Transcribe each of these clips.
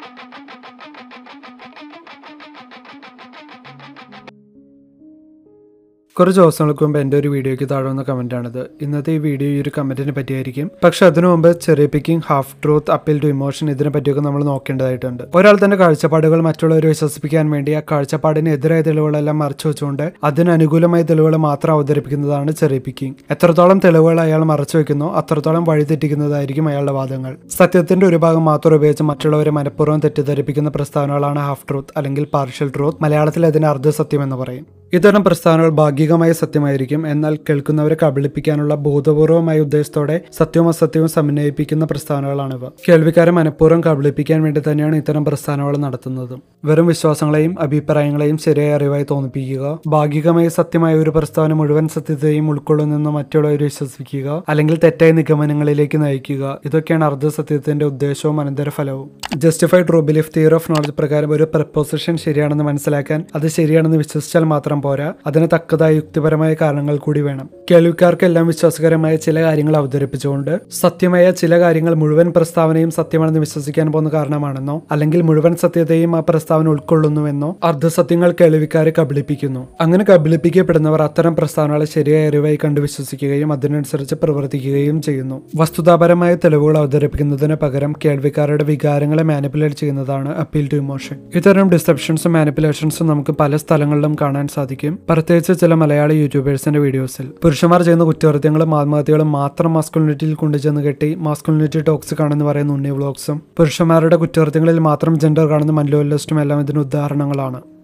thank you കുറച്ച് ദിവസങ്ങൾക്ക് മുമ്പ് എന്റെ ഒരു വീഡിയോയ്ക്ക് താഴെ വന്ന കമന്റാണിത്. ഇന്നത്തെ ഈ വീഡിയോ ഈ ഒരു കമന്റിനെ പറ്റിയായിരിക്കും. പക്ഷെ അതിനു മുമ്പ് ചെറിയ picking half truth appeal to emotion ഇതിനെ പറ്റിയൊക്കെ നമ്മൾ നോക്കേണ്ടതായിട്ടുണ്ട്. ഒരാൾ തന്റെ കാഴ്ചപ്പാടുകൾ മറ്റുള്ളവരെ വിശ്വസിപ്പിക്കാൻ വേണ്ടി ആ കാഴ്ചപ്പാടിന് എതിരായ തെളിവുകളെല്ലാം മറച്ചു വെച്ചുകൊണ്ട് അതിനനുകൂലമായ തെളിവുകൾ മാത്രം അവതരിപ്പിക്കുന്നതാണ് ചെറിയ പിക്കിംഗ് എത്രത്തോളം തെളിവുകൾ അയാൾ മറച്ചു വെക്കുന്നു അത്രത്തോളം വഴിതെറ്റിക്കുന്നതായിരിക്കും അയാളുടെ വാദങ്ങൾ. സത്യത്തിന്റെ ഒരു ഭാഗം മാത്രം ഉപയോഗിച്ച് മറ്റുള്ളവരെ മനഃപൂർവം തെറ്റിദ്ധരിപ്പിക്കുന്ന പ്രസ്താവനകളാണ് ഹാഫ് ട്രൂത്ത് അല്ലെങ്കിൽ പാർഷ്യൽ ട്രൂത്ത് മലയാളത്തിൽ അതിന് അർദ്ധസത്യം എന്ന് പറയും. ഇത്തരം പ്രസ്താവനകൾ ഭാഗികമായി സത്യമായിരിക്കും. എന്നാൽ കേൾക്കുന്നവരെ കബളിപ്പിക്കാനുള്ള ബോധപൂർവമായ ഉദ്ദേശത്തോടെ സത്യവും അസത്യവും സമന്വയിപ്പിക്കുന്ന പ്രസ്താവനകളാണിവ കേൾവിക്കാരെ മനഃപൂർവം കബളിപ്പിക്കാൻ വേണ്ടി തന്നെയാണ് ഇത്തരം പ്രസ്താവനകൾ നടത്തുന്നത്. വെറും വിശ്വാസങ്ങളെയും അഭിപ്രായങ്ങളെയും ശരിയായ അറിവായി തോന്നിപ്പിക്കുക ഭാഗികമായി സത്യമായ ഒരു പ്രസ്താവന മുഴുവൻ സത്യത്തെയും ഉൾക്കൊള്ളുന്നെന്ന് മറ്റുള്ളവരെ വിശ്വസിപ്പിക്കുക അല്ലെങ്കിൽ തെറ്റായ നിഗമനങ്ങളിലേക്ക് നയിക്കുക ഇതൊക്കെയാണ് അർദ്ധസത്യത്തിന്റെ ഉദ്ദേശവും അനന്തരഫലവും. Justified true belief theory of knowledge പ്രകാരം ഒരു പ്രപ്പോസിഷൻ ശരിയാണെന്ന് മനസ്സിലാക്കാൻ അത് ശരിയാണെന്ന് വിശ്വസിച്ചാൽ മാത്രം പോരാ. അതിന് തക്കതായ യുക്തിപരമായ കാരണങ്ങൾ കൂടി വേണം. കേൾവിക്കാർക്കെല്ലാം വിശ്വാസകരമായ ചില കാര്യങ്ങൾ അവതരിപ്പിച്ചുകൊണ്ട് സത്യമായ ചില കാര്യങ്ങൾ മുഴുവൻ പ്രസ്താവനയും സത്യമാണെന്ന് വിശ്വസിക്കാൻ പോകുന്ന കാരണമാണെന്നോ അല്ലെങ്കിൽ മുഴുവൻ സത്യതയും ആ പ്രസ്താവന ഉൾക്കൊള്ളുന്നുവെന്നോ അർദ്ധസത്യങ്ങൾ കേൾവിക്കാരെ കബളിപ്പിക്കുന്നു. അങ്ങനെ കബളിപ്പിക്കപ്പെടുന്നവർ അത്തരം പ്രസ്താവനകളെ ശരിയായ അറിവായി കണ്ടു വിശ്വസിക്കുകയും അതിനനുസരിച്ച് പ്രവർത്തിക്കുകയും ചെയ്യുന്നു. വസ്തുതാപരമായ തെളിവുകൾ അവതരിപ്പിക്കുന്നതിന് പകരം കേൾവിക്കാരുടെ വികാരങ്ങളെ മാനിപ്പുലേറ്റ് ചെയ്യുന്നതാണ് അപ്പീൽ ടു ഇമോഷൻ. ഇത്തരം ഡിസെപ്ഷൻസും മാനിപ്പുലേഷൻസും നമുക്ക് പല സ്ഥലങ്ങളിലും കാണാൻ സാധിക്കും. പ്രത്യേകിച്ച് ചില മലയാളി യൂട്യൂബേഴ്സിന്റെ വീഡിയോസിൽ. പുരുഷന്മാർ ചെയ്യുന്ന കുറ്റകൃത്യങ്ങളും ആത്മഹത്യകളും മാത്രം മാസ്കുലിനിറ്റിയിൽ കൊണ്ടുചെന്ന് കെട്ടി മാസ്കുലിനിറ്റി ടോക്സ് കാണുന്ന പറയുന്ന ഉണ്ണി വ്ളോഗ്സും പുരുഷന്മാരുടെ കുറ്റകൃത്യങ്ങളിൽ മാത്രം ജെൻഡർ കാണുന്ന മല്ലോലിസ്റ്റും എല്ലാം ഇതിന് ഉദാഹരണങ്ങളാണ്.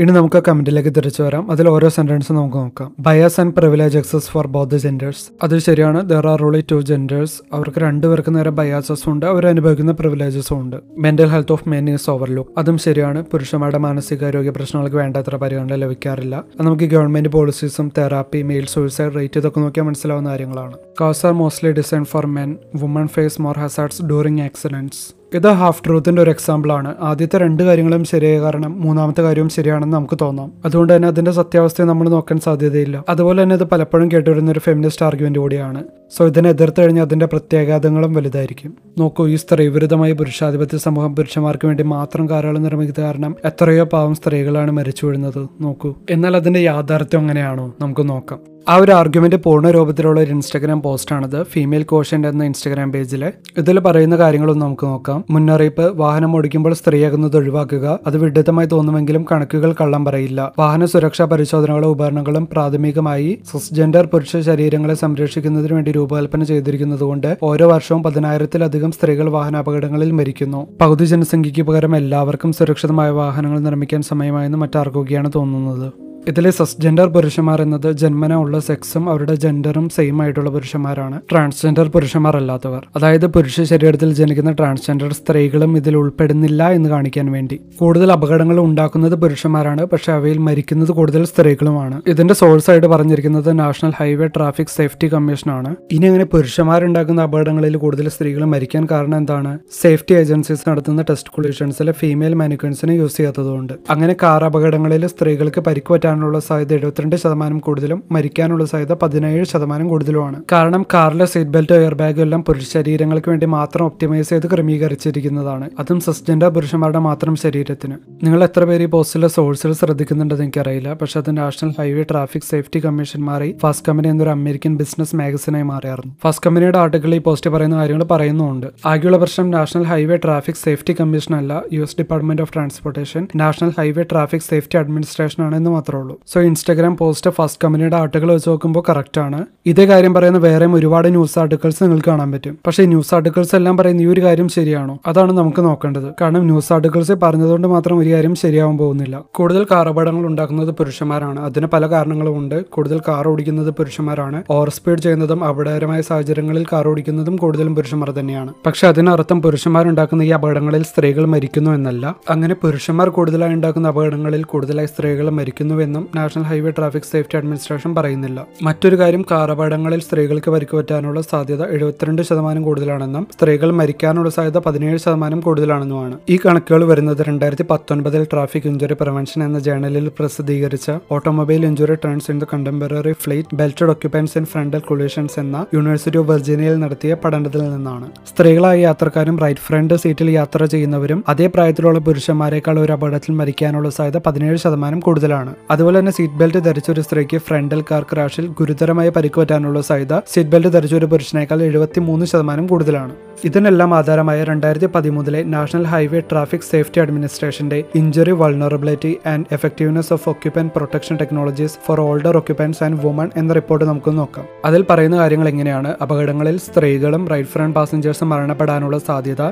ഇനി നമുക്ക് കമന്റിലേക്ക് തിരിച്ചു വരാം. അതിൽ ഓരോ സെന്റൻസും നമുക്ക് നോക്കാം. Bias and privilege access for both genders അത് ശരിയാണ്. There are only two genders അവർക്ക് രണ്ടുപേർക്ക് നേരെ ബയാസസും ഉണ്ട്. അവർ അനുഭവിക്കുന്ന പ്രിവിലേജസും ഉണ്ട്. Mental health of men is overlook അതും ശരിയാണ്. പുരുഷന്മാരുടെ മാനസികാരോഗ്യ പ്രശ്നങ്ങൾക്ക് വേണ്ടത്ര പരിഗണന ലഭിക്കാറില്ല. നമുക്ക് government policies therapy male suicide rate ഇതൊക്കെ നോക്കിയാൽ മനസ്സിലാവുന്ന കാര്യങ്ങളാണ്. Cars are mostly design for men women face more hazards during accidents ഇത് ഹാഫ് ട്രൂത്തിന്റെ ഒരു എക്സാമ്പിൾ ആണ്. ആദ്യത്തെ രണ്ട് കാര്യങ്ങളും ശരിയായ കാരണം മൂന്നാമത്തെ കാര്യവും ശരിയാണെന്ന് നമുക്ക് തോന്നാം. അതുകൊണ്ട് തന്നെ അതിന്റെ സത്യാവസ്ഥയെ നമ്മൾ നോക്കാൻ സാധ്യതയില്ല. അതുപോലെ തന്നെ ഇത് പലപ്പോഴും കേട്ടുവരുന്ന ഒരു ഫെമിനിസ്റ്റ് ആർഗ്യുമെന്റ് കൂടിയാണ്. സോ ഇതിനെ എതിർത്ത് കഴിഞ്ഞാൽ അതിന്റെ പ്രത്യാഘാതങ്ങളും വലുതായിരിക്കും. നോക്കൂ ഈ സ്ത്രീ വിരുദ്ധമായ പുരുഷാധിപത്യ സമൂഹം പുരുഷന്മാർക്ക് വേണ്ടി മാത്രം കാരാളം നിർമ്മിക്കുന്നത് കാരണം എത്രയോ പാവം സ്ത്രീകളാണ് മരിച്ചു വീഴുന്നത്. നോക്കൂ. എന്നാൽ അതിന്റെ യാഥാർത്ഥ്യം എങ്ങനെയാണോ നമുക്ക് നോക്കാം. ആ ഒരു ആർഗ്യുമെന്റ് പൂർണ രൂപത്തിലുള്ള ഒരു ഇൻസ്റ്റാഗ്രാം പോസ്റ്റാണിത് ഫീമെയിൽ കോഷ്യന്റ് എന്ന ഇൻസ്റ്റാഗ്രാം പേജിൽ ഇതിൽ പറയുന്ന കാര്യങ്ങളൊന്നും നമുക്ക് നോക്കാം. മുന്നറിയിപ്പ്. വാഹനം ഓടിക്കുമ്പോൾ സ്ത്രീയാകുന്നത് ഒഴിവാക്കുക. അത് വിഡിത്തമായി തോന്നുമെങ്കിലും കണക്കുകൾ കള്ളം പറയില്ല. വാഹന സുരക്ഷാ പരിശോധനകളും ഉപകരണങ്ങളും പ്രാഥമികമായി സിസ്ജെൻഡർ പുരുഷ ശരീരങ്ങളെ സംരക്ഷിക്കുന്നതിന് വേണ്ടി രൂപകൽപ്പന ചെയ്തിരിക്കുന്നതുകൊണ്ട് ഓരോ വർഷവും പതിനായിരത്തിലധികം സ്ത്രീകൾ വാഹനാപകടങ്ങളിൽ മരിക്കുന്നു. പകുതി ജനസംഖ്യയ്ക്ക് പകരം എല്ലാവർക്കും സുരക്ഷിതമായ വാഹനങ്ങൾ നിർമ്മിക്കാൻ സമയമായെന്ന് മറ്റാർക്കുകയാണ് തോന്നുന്നത്. ഇതിലെ സസ്ജെൻഡർ പുരുഷന്മാർ എന്നത് ജന്മന ഉള്ള സെക്സും അവരുടെ ജെൻഡറും സെയിം ആയിട്ടുള്ള പുരുഷന്മാരാണ്. ട്രാൻസ്ജെൻഡർ പുരുഷന്മാർ അല്ലാത്തവർ. അതായത് പുരുഷ ശരീരത്തിൽ ജനിക്കുന്ന ട്രാൻസ്ജെൻഡർ സ്ത്രീകളും ഇതിൽ ഉൾപ്പെടുന്നില്ല എന്ന് കാണിക്കാൻ വേണ്ടി. കൂടുതൽ അപകടങ്ങൾ ഉണ്ടാക്കുന്നത് പുരുഷന്മാരാണ് പക്ഷെ അവയിൽ മരിക്കുന്നത് കൂടുതൽ സ്ത്രീകളുമാണ്. ഇതിന്റെ സോഴ്സ് ആയിട്ട് പറഞ്ഞിരിക്കുന്നത് നാഷണൽ ഹൈവേ ട്രാഫിക് സേഫ്റ്റി കമ്മീഷനാണ് ഇനി അങ്ങനെ പുരുഷന്മാരുണ്ടാക്കുന്ന അപകടങ്ങളിൽ കൂടുതൽ സ്ത്രീകൾ മരിക്കാൻ കാരണം എന്താണ്? സേഫ്റ്റി ഏജൻസീസ് നടത്തുന്ന ടെസ്റ്റ് കൊളീഷൻസിലെ ഫീമെയിൽ മാനിക്വൻസിനെ യൂസ് ചെയ്യാത്തതുകൊണ്ട്. അങ്ങനെ കാർ അപകടങ്ങളിൽ സ്ത്രീകൾക്ക് പരിക്ക് പറ്റാനുള്ള സാധ്യത എഴുപത്തിരണ്ട് ശതമാനം കൂടുതലും മരിക്കാനുള്ള സാധ്യത പതിനേഴ് ശതമാനം കൂടുതലുമാണ്. കാരണം കാറിലെ സീറ്റ് ബെൽറ്റ് എയർ ബാഗ് എല്ലാം പുരുഷ ശരീരങ്ങൾക്ക് വേണ്ടി മാത്രം ഒപ്റ്റിമൈസ് ചെയ്ത് ക്രമീകരിച്ചിരിക്കുന്നതാണ്. അതും സസ്ജെൻഡർ പുരുഷന്മാരുടെ മാത്രം ശരീരത്തിന്. നിങ്ങൾ എത്ര പേര് ഈ പോസ്റ്റിലെ സോഴ്സിൽ ശ്രദ്ധിക്കുന്നുണ്ടെന്ന് എനിക്കറിയില്ല. പക്ഷെ അത് national highway traffic safety commission മാറി ഫാസ്റ്റ് കമ്പനി എന്നൊരു അമേരിക്കൻ ബിസിനസ് മാഗസിനായി മാറിയായിരുന്നു. ഫാസ്റ്റ് കമ്പനിയുടെ ആർട്ടിക്കിൾ ഈ പോസ്റ്റ് പറയുന്ന കാര്യങ്ങൾ പറയുന്നുണ്ട് ആകെയുള്ള പ്രശ്നം National Highway Traffic Safety Commission അല്ല U S Department of Transportation National Highway Traffic Safety Administration ആണ് എന്ന് മാത്രമേ ഉള്ളൂ സോ ഇൻസ്റ്റാഗ്രാം പോസ്റ്റ് ഫസ്റ്റ് കമ്പനിയുടെ ആർട്ടിക്കിൾ വെച്ച് നോക്കുമ്പോൾ കറക്റ്റ് ആണ്. ഇതേ കാര്യം പറയുന്ന വേറെയും ഒരുപാട് ന്യൂസ് ആർട്ടിക്കിൾസ് നിങ്ങൾക്ക് കാണാൻ പറ്റും. പക്ഷേ ന്യൂസ് ആർട്ടിക്കിൾസ് എല്ലാം പറയുന്ന ഈ ഒരു കാര്യം ശരിയാണോ? അതാണ് നമുക്ക് നോക്കേണ്ടത്. കാരണം ന്യൂസ് ആർട്ടിക്കിൾസ് പറഞ്ഞതുകൊണ്ട് മാത്രം ഒരു കാര്യം ശരിയാവാൻ പോകുന്നില്ല. കൂടുതൽ കാർ അപകടങ്ങൾ ഉണ്ടാക്കുന്നത് പുരുഷന്മാരാണ്. അതിന് പല കാരണങ്ങളും ഉണ്ട്. കൂടുതൽ കാർ ഓടിക്കുന്നത് പുരുഷന്മാരാണ്. ഓവർ സ്പീഡ് ചെയ്യുന്നതും അപകടകരമായ സാഹചര്യങ്ങളിൽ കാർ ഓടിക്കുന്നതും കൂടുതലും പുരുഷന്മാർ തന്നെയാണ്. പക്ഷെ അതിനർത്ഥം പുരുഷന്മാരുണ്ടാക്കുന്ന ഈ അപകടങ്ങളിൽ സ്ത്രീകൾ മരിക്കുന്നു എന്നല്ല. അങ്ങനെ പുരുഷന്മാർ കൂടുതലായി ഉണ്ടാക്കുന്ന അപകടങ്ങളിൽ കൂടുതലായി സ്ത്രീകൾ മരിക്കുന്നു എന്നും National Highway Traffic Safety Administration പറയുന്നില്ല. മറ്റൊരു കാര്യം കാറപടങ്ങളിൽ സ്ത്രീകൾക്ക് പരിക്ക് പറ്റാനുള്ള സാധ്യത എഴുപത്തിരണ്ട് ശതമാനം കൂടുതലാണെന്നും സ്ത്രീകൾ മരിക്കാനുള്ള സാധ്യത പതിനേഴ് ശതമാനം കൂടുതലാണെന്നുമാണ്. ഈ കണക്കുകൾ വരുന്നത് രണ്ടായിരത്തി പത്തൊൻപതിൽ ട്രാഫിക് ഇഞ്ചുറി പ്രിവെൻഷൻ എന്ന ജേണലിൽ പ്രസിദ്ധീകരിച്ച automobile injury trends in the contemporary fleet belted occupants in frontal collisions എന്ന യൂണിവേഴ്സിറ്റി ഓഫ് വെർജീനിയയിൽ നടത്തിയ പഠനത്തിൽ നിന്നാണ്. സ്ത്രീകളായ യാത്രക്കാരും റൈറ്റ് ഫ്രണ്ട് സീറ്റിൽ യാത്ര ചെയ്യുന്നവരും അതേ പ്രായത്തിലുള്ള പുരുഷന്മാരെക്കാൾ ഒരു അപകടത്തിൽ മരിക്കാനുള്ള സാധ്യത പതിനേഴ് ശതമാനം കൂടുതലാണ്. അതുപോലെ തന്നെ സീറ്റ് ബെൽറ്റ് ധരിച്ച ഒരു സ്ത്രീക്ക് ഫ്രണ്ടൽ കാർ ക്രാഷിൽ ഗുരുതരമായ പരിക്ക് പറ്റാനുള്ള സാധ്യത സീറ്റ് ബെൽറ്റ് ധരിച്ച ഒരു പുരുഷനേക്കാൾ എഴുപത്തി മൂന്ന് ശതമാനം കൂടുതലാണ്. ഇതിനെല്ലാം ആധാരമായ രണ്ടായിരത്തി പതിമൂന്നിലെ national highway traffic safety അഡ്മിനിസ്ട്രേഷന്റെ injury vulnerability and effectiveness of occupant protection technologies for older occupants and women എന്ന റിപ്പോർട്ട് നമുക്ക് നോക്കാം. അതിൽ പറയുന്ന കാര്യങ്ങൾ എങ്ങനെയാണ്? അപകടങ്ങളിൽ സ്ത്രീകളും റൈറ്റ് ഫ്രണ്ട് പാസഞ്ചേഴ്സും മരണപ്പെടാനുള്ള സാധ്യത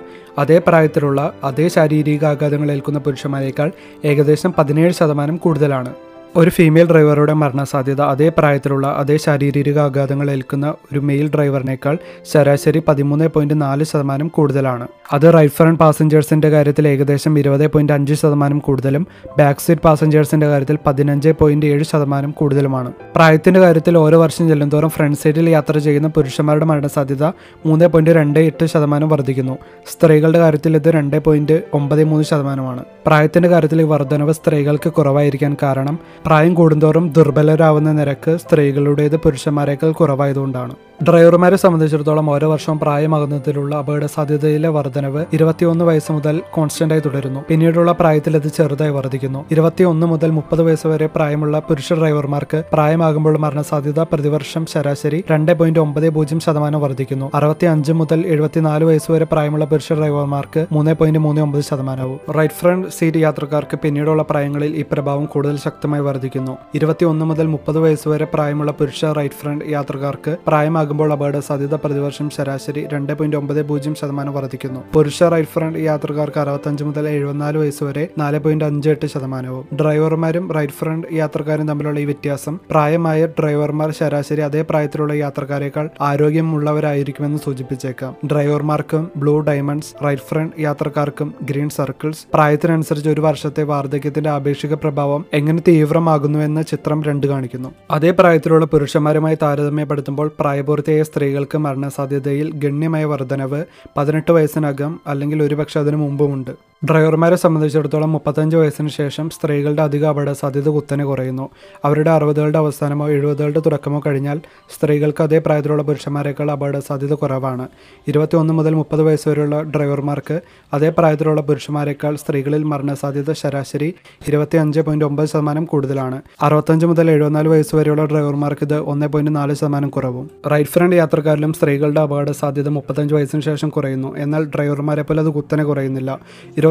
അതേ പ്രായത്തിലുള്ള അതേ ശാരീരിക ആഘാതങ്ങൾ ഏൽക്കുന്ന പുരുഷന്മാരെക്കാൾ ഏകദേശം പതിനേഴ് ശതമാനം കൂടുതലാണ്. ഒരു ഫീമെയിൽ ഡ്രൈവറുടെ മരണസാധ്യത അതേ പ്രായത്തിലുള്ള അതേ ശാരീരിക ആഘാതങ്ങൾ ഏൽക്കുന്ന ഒരു മെയിൽ ഡ്രൈവറിനേക്കാൾ ശരാശരി പതിമൂന്ന് പോയിന്റ് നാല് ശതമാനം കൂടുതലാണ്. അത് റൈറ്റ് ഫ്രണ്ട് പാസഞ്ചേഴ്സിന്റെ കാര്യത്തിൽ ഏകദേശം ഇരുപത് പോയിന്റ് അഞ്ച് ശതമാനം കൂടുതലും ബാക്ക് സീറ്റ് പാസഞ്ചേഴ്സിന്റെ കാര്യത്തിൽ പതിനഞ്ച് പോയിന്റ് ഏഴ് ശതമാനം കൂടുതലുമാണ്. പ്രായത്തിന്റെ കാര്യത്തിൽ ഓരോ വർഷം ചെല്ലുന്തോറും ഫ്രണ്ട് സീറ്റിൽ യാത്ര ചെയ്യുന്ന പുരുഷന്മാരുടെ മരണസാധ്യത മൂന്ന് പോയിന്റ് രണ്ട് എട്ട് ശതമാനം വർദ്ധിക്കുന്നു. സ്ത്രീകളുടെ കാര്യത്തിൽ ഇത് രണ്ട് പോയിന്റ് ഒമ്പത് മൂന്ന് ശതമാനമാണ്. പ്രായത്തിന്റെ കാര്യത്തിൽ ഈ വർധനവ് സ്ത്രീകൾക്ക് കുറവായിരിക്കാൻ കാരണം പ്രായം കൂടുന്തോറും ദുർബലരാവുന്ന നിരക്ക് സ്ത്രീകളുടേത് പുരുഷന്മാരെക്കാൾ കുറവായതുകൊണ്ടാണ്. ഡ്രൈവർമാരെ സംബന്ധിച്ചിടത്തോളം ഓരോ വർഷവും പ്രായമാകുന്നതിലുള്ള അപകട സാധ്യതയിലെ വർധനവ് ഇരുപത്തിയൊന്ന് വയസ്സ് മുതൽ കോൺസ്റ്റന്റായി തുടരുന്നു. പിന്നീടുള്ള പ്രായത്തിൽ അത് ചെറുതായി വർദ്ധിക്കുന്നു ഇരുപത്തിയൊന്ന് മുതൽ മുപ്പത് വയസ്സ് വരെ പ്രായമുള്ള പുരുഷ ഡ്രൈവർമാർക്ക് പ്രായമാകുമ്പോൾ മരണസാധ്യത പ്രതിവർഷം ശരാശരി രണ്ട് പോയിന്റ് ഒമ്പത് പൂജ്യം ശതമാനം വർദ്ധിക്കുന്നു അറുപത്തി അഞ്ച് മുതൽ എഴുപത്തിനാല് വയസ്സ് വരെ പ്രായമുള്ള പുരുഷ ഡ്രൈവർമാർക്ക് മൂന്ന് പോയിന്റ് മൂന്ന് ഒമ്പത് ശതമാനവും. റൈറ്റ് ഫ്രണ്ട് സീറ്റ് യാത്രക്കാർക്ക് പിന്നീടുള്ള പ്രായങ്ങളിൽ ഈ പ്രഭാവം കൂടുതൽ ശക്തമായി വർദ്ധിക്കുന്നു. ഇരുപത്തിയൊന്ന് മുതൽ മുപ്പത് വയസ്സ് വരെ പ്രായമുള്ള പുരുഷ റൈറ്റ് ഫ്രണ്ട് യാത്രക്കാർക്ക് പ്രായമാകുമ്പോൾ അപകട സാധ്യത പ്രതിവർഷം ശരാശരി രണ്ട് പോയിന്റ് ഒമ്പത് പൂജ്യം ശതമാനം വർദ്ധിക്കുന്നു. പുരുഷ റൈറ്റ് ഫ്രണ്ട് യാത്രക്കാർക്ക് അറുപത്തഞ്ച് മുതൽ എഴുപത്തിനാല് വയസ്സ് വരെ നാല് പോയിന്റ് അഞ്ച് എട്ട് ശതമാനവും. ഡ്രൈവർമാരും റൈറ്റ് ഫ്രണ്ട് യാത്രക്കാരും തമ്മിലുള്ള ഈ വ്യത്യാസം പ്രായമായ ഡ്രൈവർമാർ ശരാശരി അതേ പ്രായത്തിലുള്ള യാത്രക്കാരെക്കാൾ ആരോഗ്യമുള്ളവരായിരിക്കുമെന്ന് സൂചിപ്പിച്ചേക്കാം. ഡ്രൈവർമാർക്കും ബ്ലൂ ഡയമണ്ട്സ് റൈറ്റ് ഫ്രണ്ട് യാത്രക്കാർക്കും ഗ്രീൻ സർക്കിൾസ് പ്രായത്തിനനുസരിച്ച് ഒരു വർഷത്തെ വാർദ്ധക്യത്തിന്റെ ആപേക്ഷിക പ്രഭാവം എങ്ങനെ തീവ്രമാകുന്നുവെന്ന് ചിത്രം രണ്ട് കാണിക്കുന്നു. അതേ പ്രായത്തിലുള്ള പുരുഷന്മാരുമായി താരതമ്യപ്പെടുത്തുമ്പോൾ പ്രായപൂർത്തിയായ സ്ത്രീകൾക്ക് മരണസാധ്യതയിൽ ഗണ്യമായ വർധനവ് പതിനെട്ട് വയസ്സിനകം അല്ലെങ്കിൽ ഒരുപക്ഷെ അതിനു മുമ്പുമുണ്ട്. ഡ്രൈവർമാരെ സംബന്ധിച്ചിടത്തോളം മുപ്പത്തഞ്ച് വയസ്സിന് ശേഷം സ്ത്രീകളുടെ അധിക അപകട സാധ്യത കുത്തനെ കുറയുന്നു. അവരുടെ അറുപതുകളുടെ അവസാനമോ എഴുപതുകളുടെ തുടക്കമോ കഴിഞ്ഞാൽ സ്ത്രീകൾക്ക് അതേ പ്രായത്തിലുള്ള പുരുഷന്മാരെക്കാൾ അപകട സാധ്യത കുറവാണ്. ഇരുപത്തിയൊന്ന് മുതൽ മുപ്പത് വയസ്സ് വരെയുള്ള ഡ്രൈവർമാർക്ക് അതേ പ്രായത്തിലുള്ള പുരുഷന്മാരെക്കാൾ സ്ത്രീകളിൽ മരണസാധ്യത ശരാശരി ഇരുപത്തി അഞ്ച് പോയിന്റ് ഒമ്പത് ശതമാനം കൂടുതലാണ്. അറുപത്തഞ്ച് മുതൽ എഴുപത്തിനാല് വയസ്സ് വരെയുള്ള ഡ്രൈവർമാർക്ക് ഇത് ഒന്ന് പോയിന്റ് നാല് ശതമാനം കുറവും. റൈറ്റ് ഫ്രണ്ട് യാത്രക്കാരിലും സ്ത്രീകളുടെ അപകട സാധ്യത മുപ്പത്തഞ്ച് വയസ്സിന് ശേഷം കുറയുന്നു. എന്നാൽ ഡ്രൈവർമാരെ പോലെ അത് കുത്തനെ കുറയുന്നില്ല.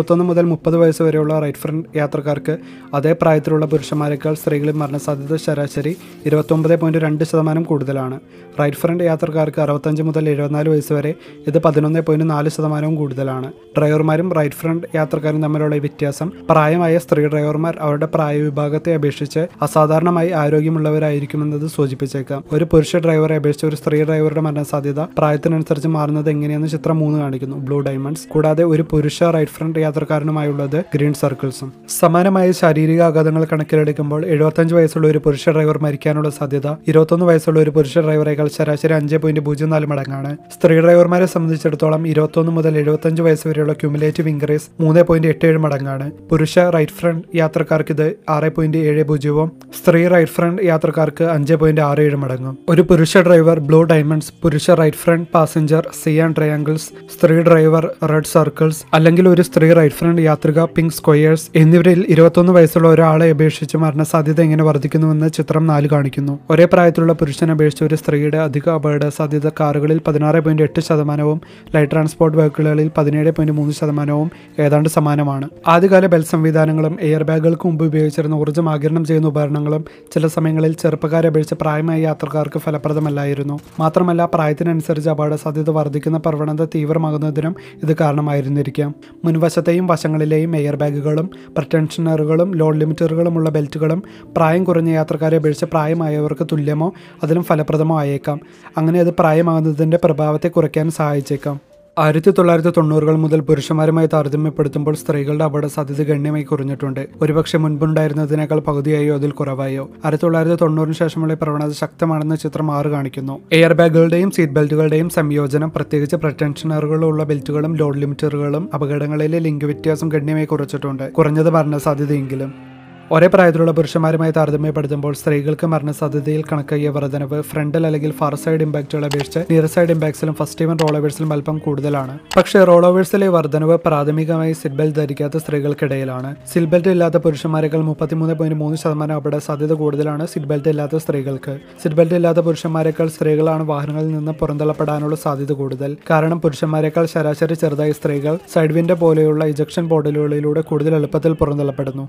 ഇരുപത്തൊന്ന് മുതൽ മുപ്പത് വയസ്സ് വരെയുള്ള റൈറ്റ് ഫ്രണ്ട് യാത്രക്കാർക്ക് അതേ പ്രായത്തിലുള്ള പുരുഷന്മാരെക്കാൾ സ്ത്രീകളിൽ മരണസാധ്യത ശരാശരി ഇരുപത്തൊമ്പത് പോയിന്റ് രണ്ട് ശതമാനം കൂടുതലാണ്. റൈറ്റ് ഫ്രണ്ട് യാത്രക്കാർക്ക് അറുപത്തഞ്ച് മുതൽ എഴുപത്തിനാല് വയസ്സ് വരെ ഇത് പതിനൊന്ന് പോയിന്റ് നാല് ശതമാനവും കൂടുതലാണ്. ഡ്രൈവർമാരും റൈറ്റ് ഫ്രണ്ട് യാത്രക്കാരും തമ്മിലുള്ള വ്യത്യാസം പ്രായമായ സ്ത്രീ ഡ്രൈവർമാർ അവരുടെ പ്രായ വിഭാഗത്തെ അപേക്ഷിച്ച് അസാധാരണമായി ആരോഗ്യമുള്ളവരായിരിക്കുമെന്നത് സൂചിപ്പിച്ചേക്കാം. ഒരു പുരുഷ ഡ്രൈവറെ അപേക്ഷിച്ച് ഒരു സ്ത്രീ ഡ്രൈവറുടെ മരണസാധ്യത പ്രായത്തിനനുസരിച്ച് മാറുന്നത് എങ്ങനെയെന്ന് ചിത്രം മൂന്ന് കാണിക്കുന്നു. Blue diamonds. കൂടാതെ ഒരു പുരുഷ റൈറ്റ് ഫ്രണ്ട് യാത്രക്കാരനുമായുള്ളത് ഗ്രീൻ സർക്കിൾസും. സമാനമായ ശാരീരിക ആഘാതങ്ങൾ കണക്കിലെടുക്കുമ്പോൾ എഴുപത്തഞ്ച് വയസ്സുള്ള ഒരു പുരുഷ ഡ്രൈവർ മരിക്കാനുള്ള സാധ്യത ഇരുപത്തൊന്ന് വയസ്സുള്ള ഒരു പുരുഷ ഡ്രൈവറേക്കാൾ ശരാശരി അഞ്ച് പോയിന്റ് പൂജ്യം നാല് മടങ്ങാണ്. സ്ത്രീ ഡ്രൈവർമാരെ സംബന്ധിച്ചിടത്തോളം ഇരുപത്തൊന്ന് മുതൽ എഴുപത്തഞ്ച് വയസ്സ് വരെയുള്ള ക്യൂമുലേറ്റീവ് ഇൻക്രീസ് മൂന്ന് പോയിന്റ് എട്ട് ഏഴ് മടങ്ങാണ്. പുരുഷ റൈറ്റ് ഫ്രണ്ട് യാത്രക്കാർക്ക് ഇത് ആറ് പോയിന്റ് ഏഴ് പൂജ്യവും സ്ത്രീ റൈറ്റ് ഫ്രണ്ട് യാത്രക്കാർക്ക് അഞ്ച് പോയിന്റ് ആറ് ഏഴ് മടങ്ങും. ഒരു പുരുഷ ഡ്രൈവർ ബ്ലൂ ഡയമണ്ട്സ് പുരുഷ right front passenger C and triangles സ്ത്രീ ഡ്രൈവർ റെഡ് സർക്കിൾസ് അല്ലെങ്കിൽ ഒരു സ്ത്രീ റൈറ്റ് ഫ്രണ്ട് യാത്രിക പിങ്ക് സ്ക്വയേഴ്സ് എന്നിവരിൽ ഇരുപത്തൊന്ന് വയസ്സുള്ള ഒരാളെ അപേക്ഷിച്ച് മരണസാധ്യത എങ്ങനെ വർദ്ധിക്കുന്നുവെന്ന് ചിത്രം നാല് കാണിക്കുന്നു. ഒരേ പ്രായത്തിലുള്ള പുരുഷനെ അപേക്ഷിച്ച് ഒരു സ്ത്രീയുടെ അധിക അപകട സാധ്യത കാറുകളിൽ പതിനാറ് പോയിന്റ് എട്ട് ശതമാനവും ലൈറ്റ് ട്രാൻസ്പോർട്ട് വെഹിക്കിളുകളിൽ പതിനേഴ് പോയിന്റ് മൂന്ന് ശതമാനവും ഏതാണ്ട് സമാനമാണ്. ആദ്യകാല ബെൽ സംവിധാനങ്ങളും എയർ ബാഗുകൾക്ക് മുമ്പ് ഉപയോഗിച്ചിരുന്ന ഊർജം ആകിരണം ചെയ്യുന്ന ഉപകരണങ്ങളും ചില സമയങ്ങളിൽ ചെറുപ്പക്കാരെ അപേക്ഷിച്ച് പ്രായമായ യാത്രക്കാർക്ക് ഫലപ്രദമല്ലായിരുന്നു. മാത്രമല്ല പ്രായത്തിനനുസരിച്ച് അപകട സാധ്യത വർദ്ധിക്കുന്ന പ്രവണത തീവ്രമാകുന്നതിനും ഇത് കാരണമായിരുന്നിരിക്കാം. മുൻവശത്തെയും വശങ്ങളിലെയും എയർ ബാഗുകളും പ്രറ്റൻഷനറുകളും ലോഡ് ലിമിറ്ററുകളുമുള്ള ബെൽറ്റുകളും പ്രായം കുറഞ്ഞ യാത്രക്കാരെ അപേക്ഷിച്ച് പ്രായമായവർക്ക് തുല്യമോ അതിലും ഫലപ്രദമോ ആയേക്കാം. അങ്ങനെ അത് പ്രായമാകുന്നതിന്റെ പ്രഭാവത്തെ കുറയ്ക്കാൻ സഹായിച്ചേക്കാം. ആയിരത്തി തൊള്ളായിരത്തി തൊണ്ണൂറുകൾ മുതൽ പുരുഷന്മാരുമായി താരതമ്യപ്പെടുത്തുമ്പോൾ സ്ത്രീകളുടെ അപകട സാധ്യത ഗണ്യമായി കുറഞ്ഞിട്ടുണ്ട്. ഒരുപക്ഷെ മുൻപുണ്ടായിരുന്നതിനേക്കാൾ പകുതിയായോ അതിൽ കുറവായോ. ആയിരത്തി തൊള്ളായിരത്തി തൊണ്ണൂറിന് ശേഷമുള്ള പ്രവണത ശക്തമാണെന്ന് ചിത്രം ആറ് കാണിക്കുന്നു. എയർ ബാഗുകളുടെയും സീറ്റ് ബെൽറ്റുകളുടെയും സംയോജനം പ്രത്യേകിച്ച് പ്രൊട്ടൻഷനറുകളുള്ള ബെൽറ്റുകളും ലോഡ് ലിമിറ്ററുകളും അപകടങ്ങളിലെ ലിംഗ വ്യത്യാസം ഗണ്യമായി കുറച്ചിട്ടുണ്ട്. കുറഞ്ഞത് മരണസാധ്യതയെങ്കിലും. ഒരേ പ്രായത്തിലുള്ള പുരുഷന്മാരുമായി താരതമ്യപ്പെടുത്തുമ്പോൾ സ്ത്രീകൾക്ക് മരണസാധ്യതയിൽ കണക്കാക്കിയ വർധനവ് ഫ്രണ്ടൽ അല്ലെങ്കിൽ ഫാർ സൈഡ് ഇമ്പാക്റ്റുകളെ അപേക്ഷിച്ച് നിയർ സൈഡ് ഇമ്പാക്ട്സിലും ഫസ്റ്റ് ഈവൻ റോളോവേഴ്സിലും അല്പം കൂടുതലാണ്. പക്ഷേ റോളോവേഴ്സിലെ വർധനവ് പ്രാഥമികമായി സിറ്റ് ബെൽറ്റ് ധരിക്കാത്ത സ്ത്രീകൾക്കിടയിലാണ്. സിറ്റ് ബെൽറ്റ് ഇല്ലാത്ത പുരുഷന്മാരെക്കാൾ മുപ്പത്തിമൂന്ന് പോയിന്റ് മൂന്ന് ശതമാനം അപകട സാധ്യത കൂടുതലാണ് സിറ്റ് ബെൽറ്റ് ഇല്ലാത്ത സ്ത്രീകൾക്ക്. സിറ്റ് ബെൽറ്റ് ഇല്ലാത്ത പുരുഷന്മാരെക്കാൾ സ്ത്രീകളാണ് വാഹനങ്ങളിൽ നിന്ന് പുറന്തള്ളപ്പെടാനുള്ള സാധ്യത കൂടുതൽ. കാരണം പുരുഷന്മാരെക്കാൾ ശരാശരി ചെറുതായി സ്ത്രീകൾ സൈഡ് വിൻഡോ പോലെയുള്ള ഇജക്ഷൻ ബോർഡുകളിലൂടെ കൂടുതൽ എളുപ്പത്തിൽ പുറന്തള്ളപ്പെടുന്നു.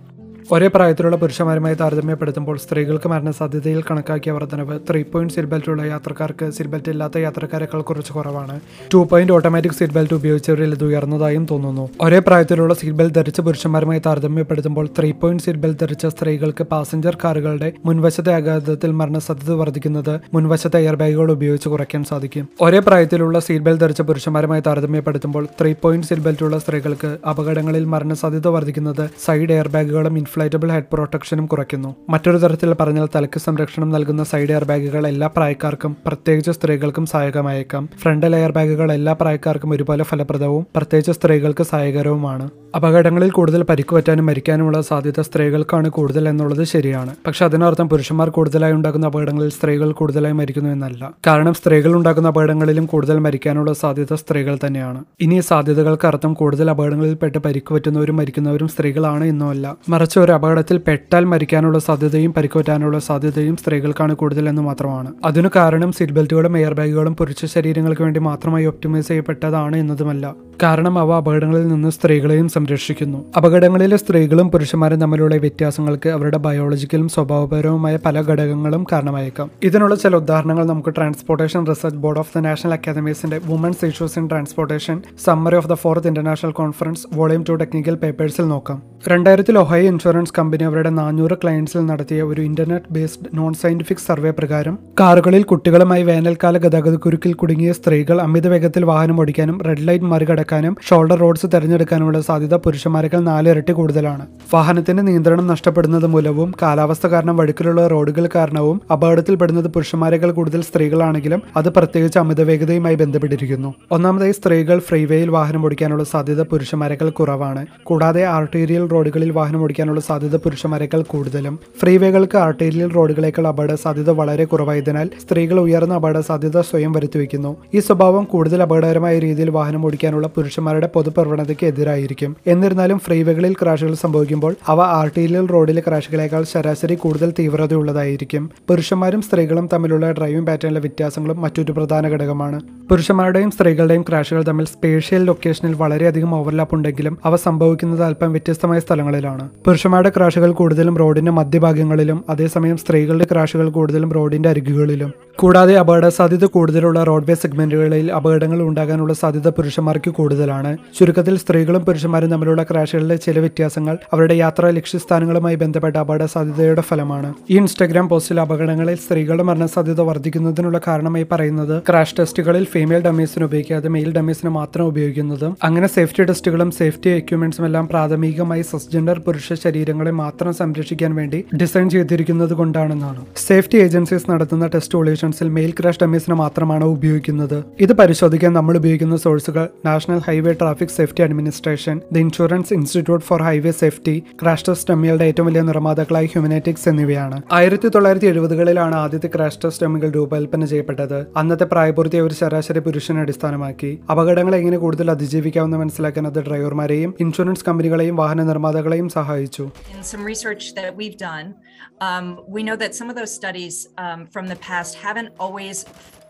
ഒരേ പ്രായത്തിലുള്ള പുരുഷന്മാരുമായി താരതമ്യപ്പെടുത്തുമ്പോൾ സ്ത്രീകൾക്ക് മരണസാധ്യതയിൽ കണക്കാക്കിയ വർധനവ് ത്രീ പോയിന്റ് സീറ്റ് ബെൽറ്റുള്ള യാത്രക്കാർക്ക് സീറ്റ് ബെൽറ്റ് ഇല്ലാത്ത യാത്രക്കാരെക്കാൾ കുറച്ച് കുറവാണ്. Two point automatic seat belt ഉപയോഗിച്ചവരിൽ ഇത് ഉയർന്നതായും തോന്നുന്നു. ഒരേ പ്രായത്തിലുള്ള സീറ്റ് ബെൽറ്റ് ധരിച്ച പുരുഷന്മാരുമായി താരതമ്യപ്പെടുത്തുമ്പോൾ ത്രീ പോയിന്റ് സീറ്റ് ബെൽറ്റ് ധരിച്ച സ്ത്രീകൾക്ക് പാസഞ്ചർ കാറുകളുടെ മുൻവശത്തെ ആഘാതത്തിൽ മരണസാധ്യത വർദ്ധിക്കുന്നത് മുൻവശത്തെ എയർ ബാഗുകൾ ഉപയോഗിച്ച് കുറയ്ക്കാൻ സാധിക്കും. ഒരേ പ്രായത്തിലുള്ള സീറ്റ് ബെൽറ്റ് ധരിച്ച പുരുഷന്മാരുമായി താരതമ്യപ്പെടുത്തുമ്പോൾ ത്രീ പോയിന്റ് സീറ്റ് ബെൽറ്റുള്ള സ്ത്രീകൾക്ക് അപകടങ്ങളിൽ മരണസാധ്യത വർദ്ധിക്കുന്നത് സൈഡ് എയർ ബാഗുകളും ഇൻഫ്ലൈറ്റബിൾ ഹെഡ് പ്രൊട്ടക്ഷനും കുറയ്ക്കുന്നു. മറ്റൊരു തരത്തിൽ പറഞ്ഞാൽ തലയ്ക്ക് സംരക്ഷണം നൽകുന്ന സൈഡ് എയർ ബാഗുകൾ എല്ലാ പ്രായക്കാർക്കും പ്രത്യേകിച്ച് സ്ത്രീകൾക്കും സഹായകമായേക്കാം. ഫ്രണ്ടൽ എയർ ബാഗുകൾ എല്ലാ പ്രായക്കാർക്കും ഒരുപോലെ ഫലപ്രദവും പ്രത്യേകിച്ച് സ്ത്രീകൾക്ക് സഹായകരവുമാണ്. അപകടങ്ങളിൽ കൂടുതൽ പരിക്കുപറ്റാനും മരിക്കാനുമുള്ള സാധ്യത സ്ത്രീകൾക്കാണ് കൂടുതൽ എന്നുള്ളത് ശരിയാണ്. പക്ഷെ അതിനർത്ഥം പുരുഷന്മാർ കൂടുതലായി ഉണ്ടാകുന്ന അപകടങ്ങളിൽ സ്ത്രീകൾ കൂടുതലായി മരിക്കുന്നു എന്നല്ല. കാരണം സ്ത്രീകൾ ഉണ്ടാക്കുന്ന അപകടങ്ങളിലും കൂടുതൽ മരിക്കാനുള്ള സാധ്യത സ്ത്രീകൾ തന്നെയാണ്. ഇനി സാധ്യതകൾക്ക് അർത്ഥം കൂടുതൽ അപകടങ്ങളിൽപ്പെട്ട് പരിക്ക് പറ്റുന്നവരും മരിക്കുന്നവരും സ്ത്രീകളാണ് അല്ല. മറിച്ച് ഒരു അപകടത്തിൽ പെട്ടാൽ മരിക്കാനുള്ള സാധ്യതയും പരിക്കേറ്റാനുള്ള സാധ്യതയും സ്ത്രീകൾക്കാണ് കൂടുതൽ എന്ന് മാത്രമാണ്. അതിനു കാരണം സീറ്റ് ബെൽറ്റുകളും എയർ ബാഗുകളും പുരുഷ ശരീരങ്ങൾക്ക് വേണ്ടി മാത്രമായി ഒപ്റ്റിമൈസ് ചെയ്യപ്പെട്ടതാണ് എന്നതുമല്ല. കാരണം അവ അപകടങ്ങളിൽ നിന്ന് സ്ത്രീകളെയും സംരക്ഷിക്കുന്നു. അപകടങ്ങളിലെ സ്ത്രീകളും പുരുഷന്മാരും തമ്മിലുള്ള വ്യത്യാസങ്ങൾക്ക് അവരുടെ ബയോളജിക്കലും സ്വഭാവപരവുമായ പല ഘടകങ്ങളും കാരണമായേക്കാം. ഇതിനുള്ള ചില ഉദാഹരണങ്ങൾ നമുക്ക് Transportation Research Board of the National അക്കാദമീസിന്റെ women's issues in transportation summary of the fourth international conference volume two technical പേപ്പേഴ്സിൽ നോക്കാം. രണ്ടായിരത്തിൽ ഒഹൈ ഇൻഷുറൻസ് കമ്പനി അവരുടെ നാനൂറ് ക്ലയൻസിൽ നടത്തിയ ഒരു internet based non scientific survey പ്രകാരം കാറുകളിൽ കുട്ടികളുമായി വേനൽക്കാല ഗതാഗതക്കുരുക്കിൽ കുടുങ്ങിയ സ്ത്രീകൾ അമിത വേഗത്തിൽ വാഹനം ഓടിക്കാനും റെഡ് ലൈറ്റ് മറികടക്കാനും ഷോൾഡർ റോഡ്സ് തെരഞ്ഞെടുക്കാനുമുള്ള സാധ്യത പുരുഷന്മാരെക്കാൾ നാലിരട്ടി കൂടുതലാണ്. വാഹനത്തിന്റെ നിയന്ത്രണം നഷ്ടപ്പെടുന്നത് മൂലവും കാലാവസ്ഥ കാരണം വഴുക്കിലുള്ള റോഡുകൾ കാരണവും അപകടത്തിൽപ്പെടുന്നത് പുരുഷന്മാരെക്കാൾ കൂടുതൽ സ്ത്രീകളാണെങ്കിലും അത് പ്രത്യേകിച്ച് അമിത വേഗതയുമായി ബന്ധപ്പെട്ടിരിക്കുന്നു. ഒന്നാമതായി സ്ത്രീകൾ ഫ്രീവേയിൽ വാഹനം ഓടിക്കാനുള്ള സാധ്യത പുരുഷന്മാരെക്കാൾ കുറവാണ്. കൂടാതെ ആർട്ടീരിയൽ റോഡുകളിൽ വാഹനം ഓടിക്കാനുള്ള സാധ്യത പുരുഷന്മാരെക്കാൾ കൂടുതലും. ഫ്രീവേകൾക്ക് ആർട്ടീരിയൽ റോഡുകളേക്കാൾ അപകട സാധ്യത വളരെ കുറവായതിനാൽ സ്ത്രീകൾ ഉയർന്ന അപകട സാധ്യത സ്വയം വരുത്തിവെക്കുന്നു. ഈ സ്വഭാവം കൂടുതൽ അപകടകരമായ രീതിയിൽ വാഹനം ഓടിക്കാനുള്ള പുരുഷന്മാരുടെ പൊതുപ്രവണതയ്ക്ക് എതിരായിരിക്കും. എന്നിരുന്നാലും ഫ്രീവേകളിൽ ക്രാഷുകൾ സംഭവിക്കുമ്പോൾ അവ ആർട്ടീരിയൽ റോഡിലെ ക്രാഷുകളേക്കാൾ ശരാശരി കൂടുതൽ തീവ്രതയുള്ളതായിരിക്കും. പുരുഷന്മാരും സ്ത്രീകളും തമ്മിലുള്ള ഡ്രൈവിംഗ് പാറ്റേണിലെ വ്യത്യാസങ്ങളും മറ്റൊരു പ്രധാന ഘടകമാണ്. പുരുഷന്മാരുടെയും സ്ത്രീകളുടെയും ക്രാഷുകൾ തമ്മിൽ സ്പേഷ്യൽ ലൊക്കേഷനിൽ വളരെയധികം ഓവർലാപ്പ് ഉണ്ടെങ്കിലും അവ സംഭവിക്കുന്നത് അല്പം വ്യത്യസ്തമായ സ്ഥലങ്ങളിലാണ്. പുരുഷന്മാരുടെ ക്രാഷുകൾ കൂടുതലും റോഡിന്റെ മധ്യഭാഗങ്ങളിലും അതേസമയം സ്ത്രീകളുടെ ക്രാഷുകൾ കൂടുതലും റോഡിന്റെ അരികുകളിലും. കൂടാതെ അപകട സാധ്യത കൂടുതലുള്ള റോഡ്വേ സെഗ്മെന്റുകളിൽ അപകടങ്ങൾ ഉണ്ടാകാനുള്ള സാധ്യത പുരുഷന്മാർക്ക് കൂടുതലാണ്. ചുരുക്കത്തിൽ സ്ത്രീകളും പുരുഷന്മാരും തമ്മിലുള്ള ക്രാഷുകളിലെ ചില വ്യത്യാസങ്ങൾ അവരുടെ യാത്രാ ലക്ഷ്യസ്ഥാനങ്ങളുമായി ബന്ധപ്പെട്ട അപകട സാധ്യതയുടെ ഫലമാണ്. ഈ ഇൻസ്റ്റഗ്രാം പോസ്റ്റിൽ അപകടങ്ങളിൽ സ്ത്രീകളുടെ മരണസാധ്യത വർദ്ധിക്കുന്നതിനുള്ള കാരണമായി പറയുന്നത് ക്രാഷ് ടെസ്റ്റുകളിൽ ഫീമെയിൽ ഡമീസിന് ഉപയോഗിക്കാതെ മെയിൽ ഡമീസിന് മാത്രം ഉപയോഗിക്കുന്നതും അങ്ങനെ സേഫ്റ്റി ടെസ്റ്റുകളും സേഫ്റ്റി എക്യുപ്മെന്റ്സും എല്ലാം പ്രാഥമികമായി സസ്ജെൻഡർ പുരുഷ ശരീരങ്ങളെ മാത്രം സംരക്ഷിക്കാൻ വേണ്ടി ഡിസൈൻ ചെയ്തിരിക്കുന്നത് കൊണ്ടാണെന്നാണ്. സേഫ്റ്റി ഏജൻസീസ് നടത്തുന്ന ടെസ്റ്റ് ഒളീഷൻസിൽ മെയിൽ ക്രാഷ് ഡമീസിന് മാത്രമാണ് ഉപയോഗിക്കുന്നത്. ഇത് പരിശോധിക്കാൻ നമ്മൾ ഉപയോഗിക്കുന്ന സോഴ്സുകൾ National Highway Traffic Safety Administration the Insurance Institute for Highway Safety crash test ഡമ്മികളുടെ ഏറ്റവും വലിയ നിർമ്മാതാക്കളായ ഹ്യൂമനറ്റിക്സ് എന്നിവയാണ്. ആയിരത്തി തൊള്ളായിരത്തി എഴുപതുകളിലാണ് ആദ്യത്തെ ക്രാഷ് ടെസ്റ്റ് ഡമ്മികൾ രൂപകൽപ്പന ചെയ്യപ്പെട്ടത്. അന്നത്തെ പ്രായപൂർത്തിയ ഒരു ശരാശരി പുരുഷനെ അടിസ്ഥാനമാക്കി. അപകടങ്ങൾ എങ്ങനെ കൂടുതൽ അതിജീവിക്കാമെന്ന് മനസ്സിലാക്കാൻ അത് ഡ്രൈവർമാരെയും ഇൻഷുറൻസ് കമ്പനികളെയും വാഹന നിർമ്മാതാക്കളെയും സഹായിച്ചു. In some research that we've done, um, we know that some of those studies um, from the past haven't always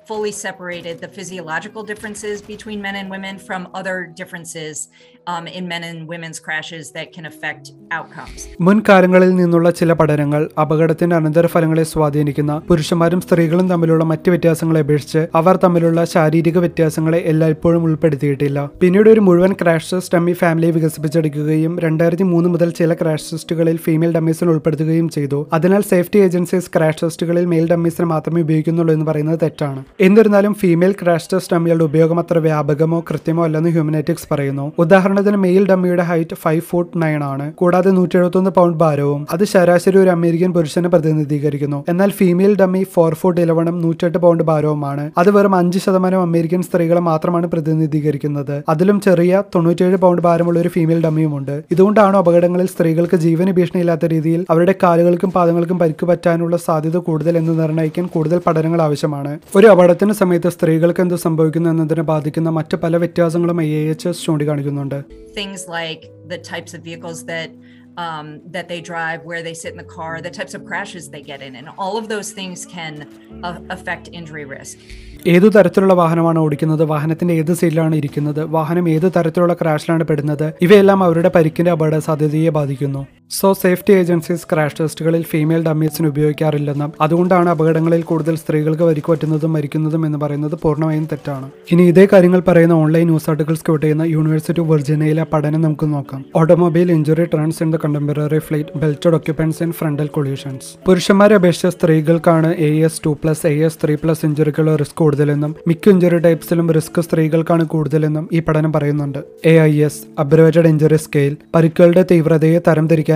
fully separated the physiological differences between men and women from other differences മുൻകാലങ്ങളിൽ നിന്നുള്ള ചില പഠനങ്ങൾ അപകടത്തിന്റെ അനന്തരഫലങ്ങളെ സ്വാധീനിക്കുന്ന പുരുഷന്മാരും സ്ത്രീകളും തമ്മിലുള്ള മറ്റ് വ്യത്യാസങ്ങളെ അപേക്ഷിച്ച് അവർ തമ്മിലുള്ള ശാരീരിക വ്യത്യാസങ്ങളെ എല്ലായ്പ്പോഴും ഉൾപ്പെടുത്തിയിട്ടില്ല. പിന്നീട് ഒരു മുഴുവൻ ക്രാഷ് ടെസ്റ്റ് ഡമ്മി ഫാമിലി വികസിപ്പിച്ചെടുക്കുകയും രണ്ടായിരത്തി മൂന്ന് മുതൽ ചില ക്രാഷ് ടെസ്റ്റുകളിൽ ഫീമെയിൽ ഡമ്മീസിൽ ഉൾപ്പെടുത്തുകയും ചെയ്തു. അതിനാൽ സേഫ്റ്റി ഏജൻസീസ് ക്രാഷ് ടെസ്റ്റുകളിൽ മെയിൽ ഡമ്മീസിനെ മാത്രമേ ഉപയോഗിക്കുന്നുള്ളൂ എന്ന് പറയുന്നത് തെറ്റാണ്. എന്നിരുന്നാലും ഫീമെയിൽ ക്രാഷ് ടെസ്റ്റ് ഡമ്മികളുടെ ഉപയോഗം അത്ര വ്യാപകമോ കൃത്യമോ അല്ലെന്ന് ഹ്യൂമനറ്റിക്സ് പറയുന്നു. ഉദാഹരണത്തിന് മെയിൽ ഡമ്മിയുടെ ഹൈറ്റ് ഫൈവ് ഫുട്ട് നയൻ ആണ്. കൂടാതെ നൂറ്റി എഴുപത്തൊന്ന് പൗണ്ട് ഭാരവും അത് ശരാശരി ഒരു അമേരിക്കൻ പുരുഷനെ പ്രതിനിധീകരിക്കുന്നു. എന്നാൽ ഫീമെയിൽ ഡമ്മി ഫോർ ഫുട്ട് ഇലവണും നൂറ്റെട്ട് പൗണ്ട് ഭാരവുമാണ്. അത് വെറും അഞ്ച് ശതമാനം അമേരിക്കൻ സ്ത്രീകളെ മാത്രമാണ് പ്രതിനിധീകരിക്കുന്നത്. അതിലും ചെറിയ തൊണ്ണൂറ്റേഴ് പൗണ്ട് ഭാരമുള്ള ഒരു ഫീമെയിൽ ഡമ്മിയുമുണ്ട് ഇതുകൊണ്ടാണ് അപകടങ്ങളിൽ സ്ത്രീകൾക്ക് ജീവന് ഭീഷണിയില്ലാത്ത രീതിയിൽ അവരുടെ കാലുകൾക്കും പാദങ്ങൾക്കും പരിക്ക് പറ്റാനുള്ള സാധ്യത കൂടുതൽ എന്ന് നിർണയിക്കാൻ കൂടുതൽ പഠനങ്ങൾ ആവശ്യമാണ്. ഒരു അപകടത്തിന് സമയത്ത് സ്ത്രീകൾക്ക് എന്ത് സംഭവിക്കുന്നു എന്നതിനെ ബാധിക്കുന്ന മറ്റ് പല വ്യത്യാസങ്ങളും ഐ എച്ച് എസ് ചൂണ്ടിക്കാണിക്കുന്നുണ്ട്. Things like the types of vehicles that um, that they drive, where they sit in the car, the types of crashes they get in, and all of those things can uh, affect injury risk. ഏതു തരത്തിലുള്ള വാഹനമാണ് ഓടിക്കുന്നത് വാഹനത്തിന്റെ ഏത് സൈഡിലാണ് ഇരിക്കുന്നത് വാഹനം ഏത് തരത്തിലുള്ള ക്രാഷിലാണ് പെടുന്നത് ഇവയെല്ലാം അവരുടെ പരിക്കിന്റെ അപകട സാധ്യതയെ ബാധിക്കുന്നു സോ സേഫ്റ്റി ഏജൻസീസ് ക്രാഷ് ടെസ്റ്റുകളിൽ ഫീമെയിൽ ഡമ്മീസിന് ഉപയോഗിക്കാറില്ലെന്നും. അതുകൊണ്ടാണ് അപകടങ്ങളിൽ കൂടുതൽ സ്ത്രീകൾക്ക് പരിക്ക് പറ്റുന്നതും മരിക്കുന്നതും എന്ന് പറയുന്നത് പൂർണമായും തെറ്റാണ്. ഇനി ഇതേ കാര്യങ്ങൾ പറയുന്ന ഓൺലൈൻ ന്യൂസ് ആർട്ടിക്കിൾസ് ക്യൂട്ട് ചെയ്യുന്ന യൂണിവേഴ്സിറ്റി ഓഫ് വെർജിനയിലെ പഠനം നമുക്ക് നോക്കാം. Automobile injury trends in the contemporary flight belted occupants in frontal collisions പുരുഷന്മാരെ അപേക്ഷിച്ച് സ്ത്രീകൾക്കാണ് A S two plus A S three plus ഇഞ്ചുറിക്കുള്ള risk കൂടുതലെന്നും മിക്ക ഇഞ്ചുറി ടൈപ്സിലും റിസ്ക് സ്ത്രീകൾക്കാണ് കൂടുതലെന്നും ഈ പഠനം പറയുന്നുണ്ട്. A I S abbreviated injury scale പരിക്കുകളുടെ തീവ്രതയെ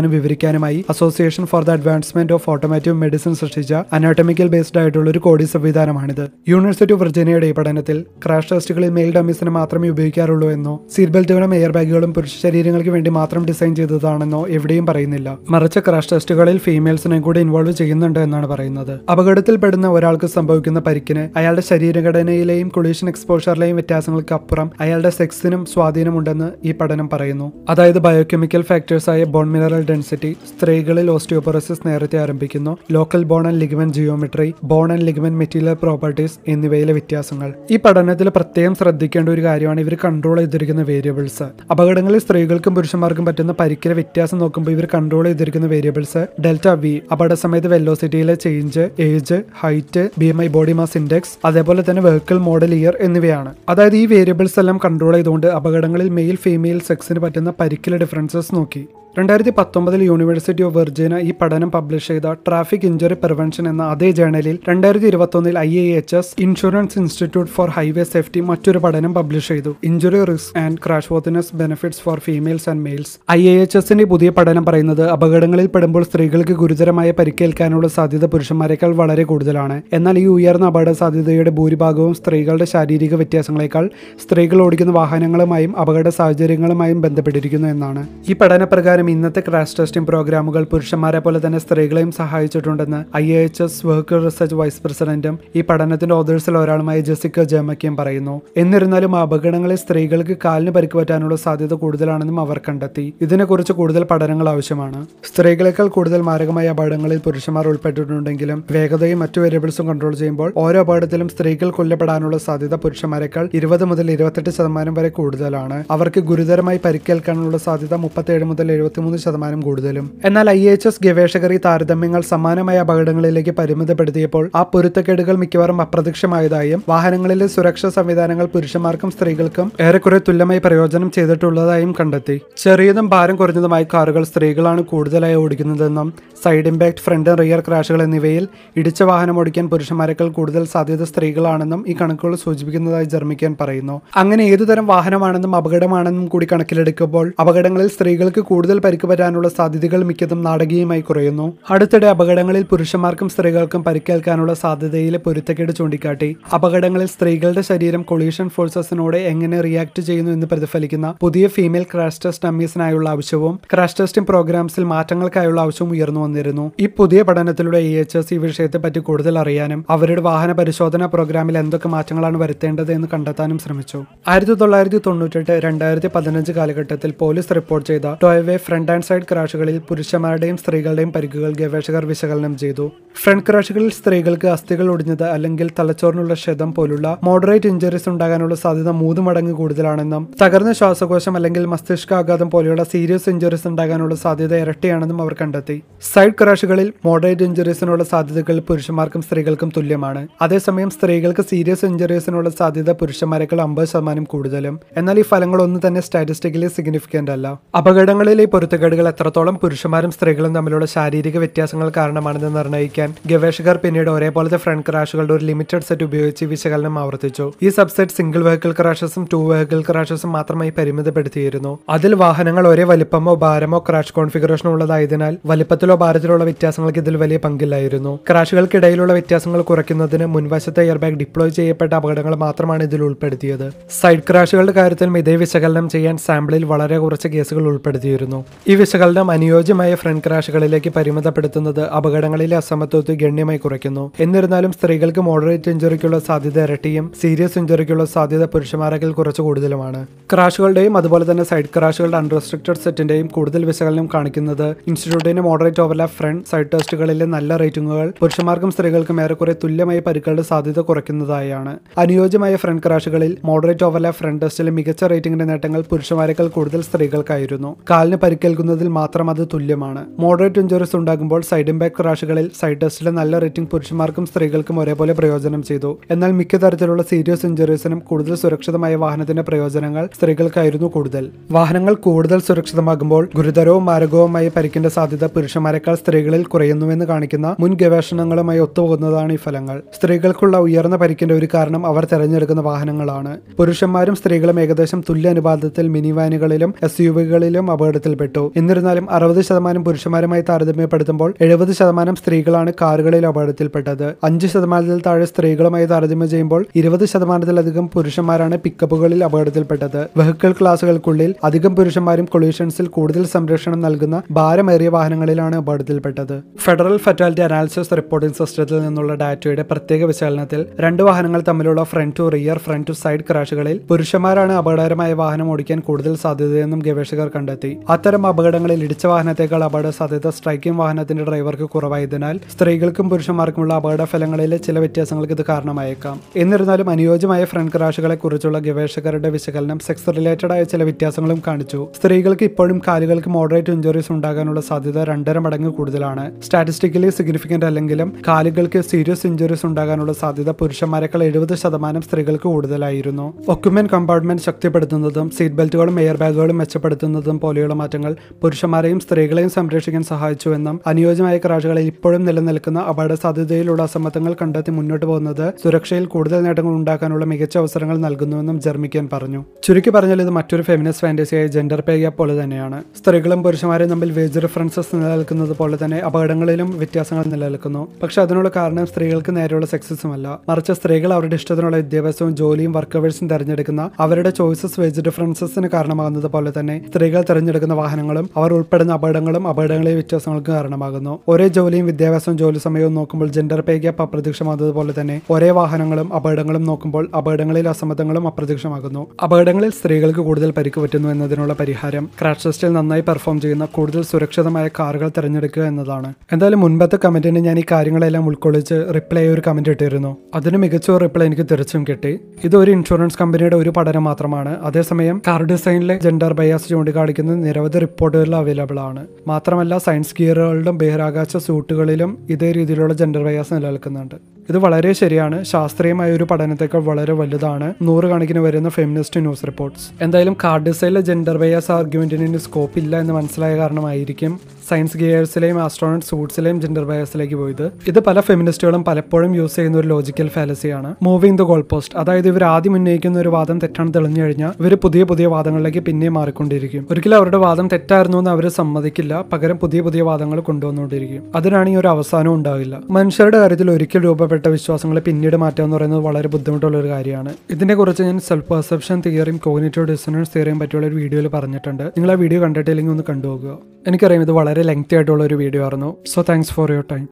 തരംതിരിക്കാനും വിവരിക്കാനുമായി Association for the Advancement of Automotive Medicine സൃഷ്ടിച്ച അനാട്ടമിക്കൽ ബേസ്ഡ് ആയിട്ടുള്ള ഒരു കോഡി സംവിധാനമാണിത്. യൂണിവേഴ്സിറ്റി ഓഫ് വിർജീനിയയുടെ പഠനത്തിൽ ക്രാഷ് ടെസ്റ്റുകളിൽ മെയിൽ ഡമീസിന് മാത്രമേ ഉപയോഗിക്കാറുള്ളൂ എന്നോ സീറ്റ് ബെൽറ്റുകളും എയർ ബാഗുകളും പുരുഷ ശരീരങ്ങൾക്ക് വേണ്ടി മാത്രം ഡിസൈൻ ചെയ്തതാണെന്നോ എവിടെയും പറയുന്നില്ല. മറിച്ച് ക്രാഷ് ടെസ്റ്റുകളിൽ ഫീമെയിൽസിനെ കൂടി ഇൻവോൾവ് ചെയ്യുന്നുണ്ട് എന്നാണ് പറയുന്നത്. അപകടത്തിൽപ്പെടുന്ന ഒരാൾക്ക് സംഭവിക്കുന്ന പരിക്കിന് അയാളുടെ ശരീരഘടനയിലെയും കൊളീഷൻ എക്സ്പോഷറിലെയും വ്യത്യാസങ്ങൾക്ക് അപ്പുറം അയാളുടെ സെക്സിനും സ്വാധീനമുണ്ടെന്ന് ഈ പഠനം പറയുന്നു. അതായത് ബയോകെമിക്കൽ ഫാക്ടേഴ്സായ ബോൺ മിനറൽ ഡെൻസിറ്റി സ്ത്രീകളിൽ ഓസ്റ്റിയോപൊറോസിസ് നേരത്തെ ആരംഭിക്കുന്നു. Local bone and ligament geometry bone and ligament material properties എന്നിവയിലെ വ്യത്യാസങ്ങൾ. ഈ പഠനത്തിൽ പ്രത്യേകം ശ്രദ്ധിക്കേണ്ട ഒരു കാര്യമാണ് ഇവർ കൺട്രോൾ ചെയ്തിരിക്കുന്ന വേരിയബിൾസ് അപകടങ്ങളിൽ സ്ത്രീകൾക്കും പുരുഷന്മാർക്കും പറ്റുന്ന പരിക്കിലെ വ്യത്യാസം നോക്കുമ്പോൾ ഇവർ കൺട്രോൾ ചെയ്തിരിക്കുന്ന വേരിയബിൾസ് ഡെൽറ്റ വി അപകട സമയത്ത് വെല്ലോസിറ്റിയിലെ change age height B M I body mass index അതേപോലെ തന്നെ വെഹിക്കിൾ മോഡൽ ഇയർ എന്നിവയാണ്. അതായത് ഈ വേരിയബിൾസ് എല്ലാം കൺട്രോൾ ചെയ്തുകൊണ്ട് അപകടങ്ങളിൽ മെയിൽ ഫീമെയിൽ സെക്സിന് പറ്റുന്ന പരിക്കിലെ ഡിഫറൻസസ് നോക്കി. രണ്ടായിരത്തി പത്തൊമ്പതിൽ യൂണിവേഴ്സിറ്റി ഓഫ് വെർജീന ഈ പഠനം പബ്ലിഷ് ചെയ്ത ട്രാഫിക് ഇഞ്ചുറി പ്രിവെൻഷൻ എന്ന അതേ ജേണലിൽ രണ്ടായിരത്തി ഇരുപത്തൊന്നിൽ I A H S Insurance Institute for Highway Safety മറ്റൊരു പഠനം പബ്ലിഷ് ചെയ്തു. Injury risk and crash worthiness benefits for females and males I A H എസിന്റെ പുതിയ പഠനം പറയുന്നത് അപകടങ്ങളിൽ പെടുമ്പോൾ സ്ത്രീകൾക്ക് ഗുരുതരമായ പരിക്കേൽക്കാനുള്ള സാധ്യത പുരുഷന്മാരെക്കാൾ വളരെ കൂടുതലാണ്. എന്നാൽ ഈ ഉയർന്ന അപകട സാധ്യതയുടെ ഭൂരിഭാഗവും സ്ത്രീകളുടെ ശാരീരിക വ്യത്യാസങ്ങളെക്കാൾ സ്ത്രീകൾ ഓടിക്കുന്ന വാഹനങ്ങളുമായും അപകട സാഹചര്യങ്ങളുമായും ബന്ധപ്പെട്ടിരിക്കുന്നു എന്നാണ്. ഈ പഠനപ്രകാരം ഇന്നത്തെ ക്രാഷ് ടെസ്റ്റിംഗ് പ്രോഗ്രാമുകൾ പുരുഷന്മാരെ പോലെ തന്നെ സ്ത്രീകളെയും സഹായിച്ചിട്ടുണ്ടെന്ന് I H S vehicle research vice പ്രസിഡന്റും ഈ പഠനത്തിന്റെ ഓതേഴ്സിൽ ഒരാളുമായ ജെസിക്ക ജമക്കിയും പറയുന്നു. എന്നിരുന്നാലും അപകടങ്ങളിൽ സ്ത്രീകൾക്ക് കാലിന് പരിക്ക് പറ്റാനുള്ള സാധ്യത കൂടുതലാണെന്നും അവർ കണ്ടെത്തി. ഇതിനെക്കുറിച്ച് കൂടുതൽ പഠനങ്ങൾ ആവശ്യമാണ്. സ്ത്രീകളെക്കാൾ കൂടുതൽ മാരകമായ അപകടങ്ങളിൽ പുരുഷന്മാർ ഉൾപ്പെട്ടിട്ടുണ്ടെങ്കിലും വേഗതയും മറ്റു വേരിയബിൾസും കൺട്രോൾ ചെയ്യുമ്പോൾ ഓരോ അപകടത്തിലും സ്ത്രീകൾ കൊല്ലപ്പെടാനുള്ള സാധ്യത പുരുഷന്മാരെക്കാൾ ഇരുപത് മുതൽ ഇരുപത്തെട്ട് ശതമാനം വരെ കൂടുതലാണ്. അവർക്ക് ഗുരുതരമായി പരിക്കേൽക്കാനുള്ള സാധ്യത മുപ്പത്തേഴ് മുതൽ എഴുപത്തിമൂന്ന് ശതമാനം കൂടുതലും. എന്നാൽ ഐ എച്ച് എസ് ഗവേഷകർ ഈ താരതമ്യങ്ങൾ സമാനമായ അപകടങ്ങളിലേക്ക് പരിമിതപ്പെടുത്തിയപ്പോൾ ആ പൊരുത്തക്കേടുകൾ മിക്കവാറും അപ്രത്യക്ഷമായതായും വാഹനങ്ങളിലെ സുരക്ഷാ സംവിധാനങ്ങൾ പുരുഷന്മാർക്കും സ്ത്രീകൾക്കും ഏറെക്കുറെ തുല്യമായി പ്രയോജനം ചെയ്തിട്ടുള്ളതായും കണ്ടെത്തി. ചെറിയതും ഭാരം കുറഞ്ഞതുമായ കാറുകൾ സ്ത്രീകളാണ് കൂടുതലായി ഓടിക്കുന്നതെന്നും സൈഡ് ഇമ്പാക്ട് ഫ്രണ്ട് റിയർ ക്രാഷുകൾ എന്നിവയിൽ ഇടിച്ച വാഹനം ഓടിക്കാൻ പുരുഷന്മാരെക്കാൾ കൂടുതൽ സാധ്യത സ്ത്രീകളാണെന്നും ഈ കണക്കുകൾ സൂചിപ്പിക്കുന്നതായി ജർമ്മിക്കാൻ പറയുന്നു. അങ്ങനെ ഏതുതരം വാഹനമാണെന്നും അപകടമാണെന്നും കൂടി കണക്കിലെടുക്കുമ്പോൾ അപകടങ്ങളിൽ സ്ത്രീകൾക്ക് കൂടുതൽ പരിക്ക് പറ്റാനുള്ള സാധ്യതകൾ മിക്കതും നാടകീയമായി കുറയുന്നു. അടുത്തിടെ അപകടങ്ങളിൽ പുരുഷന്മാർക്കും സ്ത്രീകൾക്കും പരിക്കേൽക്കാനുള്ള സാധ്യതയിലെ പൊരുത്തക്കേട് ചൂണ്ടിക്കാട്ടി. അപകടങ്ങളിൽ സ്ത്രീകളുടെ ശരീരം കൊളീഷൻ ഫോഴ്സസിനോട് എങ്ങനെ റിയാക്ട് ചെയ്യുന്നു എന്ന് പ്രതിഫലിക്കുന്ന പുതിയ ഫീമെയിൽ ക്രാഷ് ടെസ്റ്റ് ഡമ്മീസിനായുള്ള ആവശ്യവും ക്രാഷ് ടെസ്റ്റിംഗ് പ്രോഗ്രാംസിൽ മാറ്റങ്ങൾക്കായുള്ള ആവശ്യവും ഉയർന്നു വന്നിരുന്നു. ഈ പുതിയ പഠനത്തിലൂടെ ഇ എച്ച് എസ് ഈ വിഷയത്തെ പറ്റി കൂടുതൽ അറിയാനും അവരുടെ വാഹന പരിശോധനാ പ്രോഗ്രാമിൽ എന്തൊക്കെ മാറ്റങ്ങളാണ് വരുത്തേണ്ടത് എന്ന് കണ്ടെത്താനും ശ്രമിച്ചു. ആയിരത്തി തൊള്ളായിരത്തി തൊണ്ണൂറ്റെട്ട് രണ്ടായിരത്തി പതിനഞ്ച് കാലഘട്ടത്തിൽ പോലീസ് റിപ്പോർട്ട് ചെയ്ത ടോയവേ ഫ്രണ്ട് ആൻഡ് സൈഡ് ക്രാഷുകളിൽ പുരുഷന്മാരുടെയും സ്ത്രീകളുടെയും പരിക്കുകൾ ഗവേഷകർ വിശകലനം ചെയ്തു. ഫ്രണ്ട് ക്രാഷുകളിൽ സ്ത്രീകൾക്ക് അസ്ഥികൾ ഒടിഞ്ഞത് അല്ലെങ്കിൽ തലച്ചോറിനുള്ള ക്ഷതം പോലുള്ള മോഡറേറ്റ് ഇഞ്ചറീസ് ഉണ്ടാകാനുള്ള സാധ്യത മൂന്ന് മടങ്ങ് കൂടുതലാണെന്നും തകർന്ന ശ്വാസകോശം അല്ലെങ്കിൽ മസ്തിഷ്കാഘാതം പോലെയുള്ള സീരിയസ് ഇഞ്ചുറീസ് ഉണ്ടാകാനുള്ള സാധ്യത ഇരട്ടിയാണെന്നും അവർ കണ്ടെത്തി. സൈഡ് ക്രാഷുകളിൽ മോഡറേറ്റ് ഇഞ്ചുറീസിനുള്ള സാധ്യതകൾ പുരുഷന്മാർക്കും സ്ത്രീകൾക്കും തുല്യമാണ്. അതേസമയം സ്ത്രീകൾക്ക് സീരിയസ് ഇഞ്ചുറീസിനുള്ള സാധ്യത പുരുഷന്മാരെക്കാൾ അമ്പത് ശതമാനം കൂടുതലും. എന്നാൽ ഈ ഫലങ്ങളൊന്നും തന്നെ സ്റ്റാറ്റിസ്റ്റിക്കലി സിഗ്നിഫിക്കന്റ് അല്ല. അപകടങ്ങളിലെ പൊരുത്തക്കേടുകൾ എത്രത്തോളം പുരുഷന്മാരും സ്ത്രീകളും തമ്മിലുള്ള ശാരീരിക വ്യത്യാസങ്ങൾ കാരണമാണെന്ന് നിർണയിക്കാൻ ഗവേഷകർ പിന്നീട് ഒരേപോലത്തെ ഫ്രണ്ട് ക്രാഷുകളുടെ ഒരു ലിമിറ്റഡ് സെറ്റ് ഉപയോഗിച്ച് വിശകലനം ആവർത്തിച്ചു. ഈ സബ്സെറ്റ് സിംഗിൾ വെഹിക്കിൾ ക്രാഷസും ടു വെഹിക്കിൾ ക്രാഷസും മാത്രമായി പരിമിതപ്പെടുത്തിയിരുന്നു. അതിൽ വാഹനങ്ങൾ ഒരേ വലിപ്പമോ ഭാരമോ ക്രാഷ് കോൺഫിഗറേഷനോ ഉള്ളതായതിനാൽ വലിപ്പത്തിലോ ഭാരത്തിലുള്ള വ്യത്യാസങ്ങൾക്ക് ഇതിൽ വലിയ പങ്കില്ലായിരുന്നു. ക്രാഷുകൾക്കിടയിലുള്ള വ്യത്യാസങ്ങൾ കുറയ്ക്കുന്നതിന് മുൻവശത്തെ എയർബാഗ് ഡിപ്ലോയ് ചെയ്യപ്പെട്ട അപകടങ്ങൾ മാത്രമാണ് ഇതിൽ ഉൾപ്പെടുത്തിയത്. സൈഡ് ക്രാഷുകളുടെ കാര്യത്തിലും ഇതേ വിശകലനം ചെയ്യാൻ സാമ്പിളിൽ വളരെ കുറച്ച് കേസുകൾ ഉൾപ്പെടുത്തിയിരുന്നു. ഈ വിശകലനം അനുയോജ്യമായ ഫ്രണ്ട് ക്രാഷുകളിലേക്ക് പരിമിതപ്പെടുത്തുന്നത് അപകടങ്ങളിലെ അസമത്വത്തെ ഗണ്യമായി കുറയ്ക്കുന്നു. എന്നിരുന്നാലും സ്ത്രീകൾക്ക് മോഡറേറ്റ് ഇഞ്ചുറിക്കുള്ള സാധ്യത ഇരട്ടിയും സീരിയസ് ഇഞ്ചുറിക്കുള്ള സാധ്യത പുരുഷന്മാരെങ്കിൽ കുറച്ച് കൂടുതലുമാണ്. ക്രാഷുകളുടെയും അതുപോലെ തന്നെ സൈഡ് ക്രാഷുകളുടെ അൺറെസ്ട്രിക്റ്റഡ് സെറ്റിന്റെയും കൂടുതൽ വിശകലനം കാണിക്കുന്നത് ഇൻസ്റ്റിറ്റ്യൂട്ടിന്റെ മോഡറേറ്റ് ഓവർലാപ്പ് ഫ്രണ്ട് സൈഡ് ടെസ്റ്റുകളിലെ നല്ല റേറ്റിംഗുകൾ പുരുഷന്മാർക്കും സ്ത്രീകൾക്കും ഏറെക്കുറെ തുല്യമായ പരിക്കുകളുടെ സാധ്യത കുറയ്ക്കുന്നതായാണ്. അനുയോജ്യമായ ഫ്രണ്ട് ക്രാഷുകളിൽ മോഡറേറ്റ് ഓവർലാപ്പ് ഫ്രണ്ട് ടെസ്റ്റിലെ മികച്ച റേറ്റിംഗിന്റെ നേട്ടങ്ങൾ പുരുഷന്മാരെക്കാൾ കൂടുതൽ സ്ത്രീകൾക്കായിരുന്നു. കാലിന് പരിക്കേൽക്കുന്നതിൽ മാത്രം അത് തുല്യമാണ്. മോഡറേറ്റ് ഇഞ്ചുറീസ് ഉണ്ടാകുമ്പോൾ സൈഡ് ഇമ്പാക്ട് ക്രാഷുകളിൽ സൈഡ് ടെസ്റ്റിലെ നല്ല റേറ്റിംഗ് പുരുഷന്മാർക്കും സ്ത്രീകൾക്കും ഒരേപോലെ പ്രയോജനം ചെയ്തു. എന്നാൽ മിക്ക തരത്തിലുള്ള സീരിയസ് ഇഞ്ചുറീസിനും കൂടുതൽ സുരക്ഷിതമായ വാഹനത്തിന്റെ പ്രയോജനങ്ങൾ സ്ത്രീകൾക്കായിരുന്നു കൂടുതൽ. വാഹനങ്ങൾ കൂടുതൽ സുരക്ഷിതമാകുമ്പോൾ ഗുരുതരവും മാരകവുമായ പരിക്കിന്റെ സാധ്യത പുരുഷന്മാരെക്കാൾ സ്ത്രീകളിൽ കുറയുന്നുവെന്ന് കാണിക്കുന്ന മുൻ ഗവേഷണങ്ങളുമായി ഒത്തുപോകുന്നതാണ് ഈ ഫലങ്ങൾ. സ്ത്രീകൾക്കുള്ള ഉയർന്ന പരിക്കിന്റെ ഒരു കാരണം അവർ തിരഞ്ഞെടുക്കുന്ന വാഹനങ്ങളാണ്. പുരുഷന്മാരും സ്ത്രീകളും ഏകദേശം തുല്യ അനുപാതത്തിൽ മിനി വാനുകളിലും എസ് യു വികളിലും അപകടത്തിൽപ്പെട്ടു. എന്നിരുന്നാലും അറുപത് ശതമാനം പുരുഷന്മാരുമായി താരതമ്യപ്പെടുത്തുമ്പോൾ എഴുപത് ശതമാനം സ്ത്രീകളാണ് കാറുകളിൽ അപകടത്തിൽപ്പെട്ടത്. അഞ്ച് ശതമാനത്തിൽ താഴെ സ്ത്രീകളുമായി താരതമ്യം ചെയ്യുമ്പോൾ ഇരുപത് ശതമാനത്തിലധികം പുരുഷന്മാരാണ് പിക്കപ്പുകളിൽ അപകടത്തിൽപ്പെട്ടത്. വെഹിക്കിൾ ക്ലാസുകൾക്കുള്ളിൽ അധികം പുരുഷന്മാരും കൊളീഷൻസിൽ കൂടുതൽ സംരക്ഷണം നൽകുന്ന ഭാരമേറിയ വാഹനങ്ങളിലാണ് അപകടത്തിൽപ്പെട്ടത്. ഫെഡറൽ ഫെറ്റാലിറ്റി അനാലിസിസ് റിപ്പോർട്ടിംഗ് സിസ്റ്റത്തിൽ നിന്നുള്ള ഡാറ്റയുടെ പ്രത്യേക വിശകലനത്തിൽ രണ്ട് വാഹനങ്ങൾ തമ്മിലുള്ള front to rear front to side ക്രാഷുകളിൽ പുരുഷന്മാരാണ് അപകടകരമായ വാഹനം ഓടിക്കാൻ കൂടുതൽ സാധ്യതയെന്നും ഗവേഷകർ കണ്ടെത്തി. അത്തരം അപകടങ്ങളിൽ ഇടിച്ച വാഹനത്തേക്കാൾ അപകട സാധ്യത സ്ട്രൈക്കിംഗ് വാഹനത്തിന്റെ ഡ്രൈവർക്ക് കുറവായതിനാൽ സ്ത്രീകൾക്കും പുരുഷന്മാർക്കുമുള്ള അപകട ഫലങ്ങളിലെ ചില വ്യത്യാസങ്ങൾക്ക് ഇത് കാരണമായേക്കാം. എന്നിരുന്നാലും അനുയോജ്യമായ ഫ്രണ്ട് ക്രാഷുകളെ കുറിച്ചുള്ള ഗവേഷകരുടെ വിശകലനം സെക്സ് റിലേറ്റഡ് ആയ ചില വ്യത്യാസങ്ങളും കാണിച്ചു. സ്ത്രീകൾക്ക് ഇപ്പോഴും കാലുകൾക്ക് മോഡറേറ്റ് ഇഞ്ചുറീസ് ഉണ്ടാകാനുള്ള സാധ്യത രണ്ടര മടങ്ങ് കൂടുതലാണ്. സ്റ്റാറ്റിസ്റ്റിക്കലി സിഗ്നിഫിക്കന്റ് അല്ലെങ്കിലും കാലുകൾക്ക് സീരിയസ് ഇഞ്ചുറീസ് ഉണ്ടാകാനുള്ള സാധ്യത പുരുഷന്മാരെക്കാൾ എഴുപത് ശതമാനം സ്ത്രീകൾക്ക് കൂടുതലായിരുന്നു. ഒക്യുമെന്റ് കമ്പാർട്ട്മെന്റ് ശക്തിപ്പെടുത്തുന്നതും സീറ്റ് ബെൽറ്റുകളും എയർ ബാഗുകളും മെച്ചപ്പെടുത്തുന്നതും പോലെയുള്ള മാറ്റങ്ങൾ പുരുഷന്മാരെയും സ്ത്രീകളെയും സംരക്ഷിക്കാൻ സഹായിച്ചുവെന്നും അനുയോജ്യമായ കരാറുകളിൽ ഇപ്പോഴും നിലനിൽക്കുന്ന അപകട സാധ്യതയിലുള്ള അസമത്വങ്ങൾ കണ്ടെത്തി മുന്നോട്ട് പോകുന്നത് സുരക്ഷയിൽ കൂടുതൽ നേട്ടങ്ങൾ ഉണ്ടാക്കാനുള്ള മികച്ച അവസരങ്ങൾ നൽകുന്നുവെന്നും ജർമ്മിക്കൻ പറഞ്ഞു. ചുരുക്കി പറഞ്ഞാൽ ഇത് മറ്റൊരു ഫെമിനിസ്റ്റ് ഫാന്റസിയായ ജെൻഡർ പേ ഗ്യാപ്പ് പോലെ തന്നെയാണ്. സ്ത്രീകളും പുരുഷന്മാരും തമ്മിൽ വേജ് ഡിഫറൻസസ് നിലനിൽക്കുന്നത് പോലെ തന്നെ അപകടങ്ങളിലും വ്യത്യാസങ്ങൾ നിലനിൽക്കുന്നു. പക്ഷെ അതിനുള്ള കാരണം സ്ത്രീകൾക്ക് നേരെയുള്ള സെക്സസും അല്ല. മറിച്ച് സ്ത്രീകൾ അവരുടെ ഇഷ്ടത്തിനുള്ള വിദ്യാഭ്യാസവും ജോലിയും വർക്കേഴ്സും തിരഞ്ഞെടുക്കുന്ന അവരുടെ ചോയ്സസ് വേജ് ഡിഫറൻസസിന് കാരണമാകുന്നത് പോലെ തന്നെ സ്ത്രീകൾ തിരഞ്ഞെടുക്കുന്ന വാഹനങ്ങളും അവർ ഉൾപ്പെടുന്ന അപകടങ്ങളും അപകടങ്ങളിലെ വ്യത്യാസങ്ങൾക്ക് കാരണമാകുന്നു. ഒരേ ജോലിയും വിദ്യാഭ്യാസവും ജോലി സമയവും നോക്കുമ്പോൾ ജെൻഡർ പേ ഗ്യാപ്പ് അപ്രത്യക്ഷമാകുന്നതുപോലെ തന്നെ ഒരേ വാഹനങ്ങളും അപകടങ്ങളും നോക്കുമ്പോൾ അപകടങ്ങളിൽ അസമത്വങ്ങളും അപ്രത്യക്ഷമാകുന്നു. അപകടങ്ങളിൽ സ്ത്രീകൾക്ക് കൂടുതൽ പരിക്ക് പറ്റുന്നു എന്നതിനുള്ള പരിഹാരം ക്രാഷ് ടെസ്റ്റിൽ നന്നായി പെർഫോം ചെയ്യുന്ന കൂടുതൽ സുരക്ഷിതമായ കാറുകൾ തിരഞ്ഞെടുക്കുക എന്നതാണ്. എന്തായാലും മുൻപത്തെ കമന്റിന് ഞാൻ ഈ കാര്യങ്ങളെല്ലാം ഉൾക്കൊള്ളിച്ച് റിപ്ലൈ ഒരു കമന്റ് ഇട്ടിരുന്നു. അതിന് മികച്ച ഒരു റിപ്ലൈ എനിക്ക് തിരിച്ചും കിട്ടി. ഇത് ഒരു ഇൻഷുറൻസ് കമ്പനിയുടെ ഒരു പഠനം മാത്രമാണ്. അതേസമയം കാർ ഡിസൈനിലെ ജെൻഡർ ബയാസ് ചൂണ്ടിക്കാണിക്കുന്ന നിരവധി റിപ്പോർട്ടുകൾ അവൈലബിൾ ആണ്. മാത്രമല്ല സയൻസ് ഗിയറുകളിലും ബഹിരാകാശ സൂട്ടുകളിലും ഇതേ രീതിയിലുള്ള ജെൻഡർ ബയാസ് നിലനിൽക്കുന്നുണ്ട്. ഇത് വളരെ ശരിയാണ്. ശാസ്ത്രീയമായ ഒരു പഠനത്തേക്കാൾ വളരെ വലുതാണ്. നൂറുകണക്കിന് വരുന്ന ഫെമിനിസ്റ്റ് ന്യൂസ് റിപ്പോർട്ട്സ് എന്തായാലും കാർഡിസയിലെ ജെൻഡർ ബയസ് ആർഗ്യുമെന്റിന് സ്കോപ്പ് ഇല്ല എന്ന് മനസ്സിലായ കാരണമായിരിക്കും സയൻസ് ഗിയേഴ്സിലെയും ആസ്ട്രോണറ്റ് സൂട്ട്സിലെയും ജെൻഡർ ബയസിലേക്ക് പോയത്. ഇത് പല ഫെമിനിസ്റ്റുകളും പലപ്പോഴും യൂസ് ചെയ്യുന്ന ഒരു ലോജിക്കൽ ഫാലസിയാണ് മൂവിംഗ് ദ ഗോൾ പോസ്റ്റ് അതായത് ഇവർ ആദ്യം ഉന്നയിക്കുന്ന ഒരു വാദം തെറ്റാണ് തെളിഞ്ഞു കഴിഞ്ഞാൽ ഇവർ പുതിയ പുതിയ വാദങ്ങളിലേക്ക് പിന്നെയും മാറിക്കൊണ്ടിരിക്കും. ഒരിക്കലും അവരുടെ വാദം തെറ്റായിരുന്നു എന്ന് അവർ സമ്മതിക്കില്ല. പകരം പുതിയ പുതിയ വാദങ്ങൾ കൊണ്ടുവന്നുകൊണ്ടിരിക്കും. അതിനാണ് ഈ ഒരു അവസാനം ഉണ്ടാവില്ല മനുഷ്യരുടെ കാര്യത്തിൽ ഒരിക്കൽ രൂപപ്പെട്ട വിശ്വാസങ്ങളെ പിന്നീട് മാറ്റുക എന്ന് പറയുന്നത് വളരെ ബുദ്ധിമുട്ടുള്ള ഒരു കാര്യമാണ് ഇതിനെക്കുറിച്ച് ഞാൻ സെൽഫ് പെർസെപ്ഷൻ തിയറിയും കോഗ്നേറ്റീവ് ഡിസണൻസ് തിയറിയും പറ്റിയുള്ള ഒരു വീഡിയോയിൽ പറഞ്ഞിട്ടുണ്ട്. നിങ്ങൾ ആ വീഡിയോ കണ്ടിട്ടില്ലെങ്കിൽ ഒന്ന് കണ്ടുപോകുക എനിക്കറിയാം ഇത് വളരെ ലെങ്തി ആയിട്ടുള്ള ഒരു വീഡിയോ ആയിരുന്നു. So thanks for your time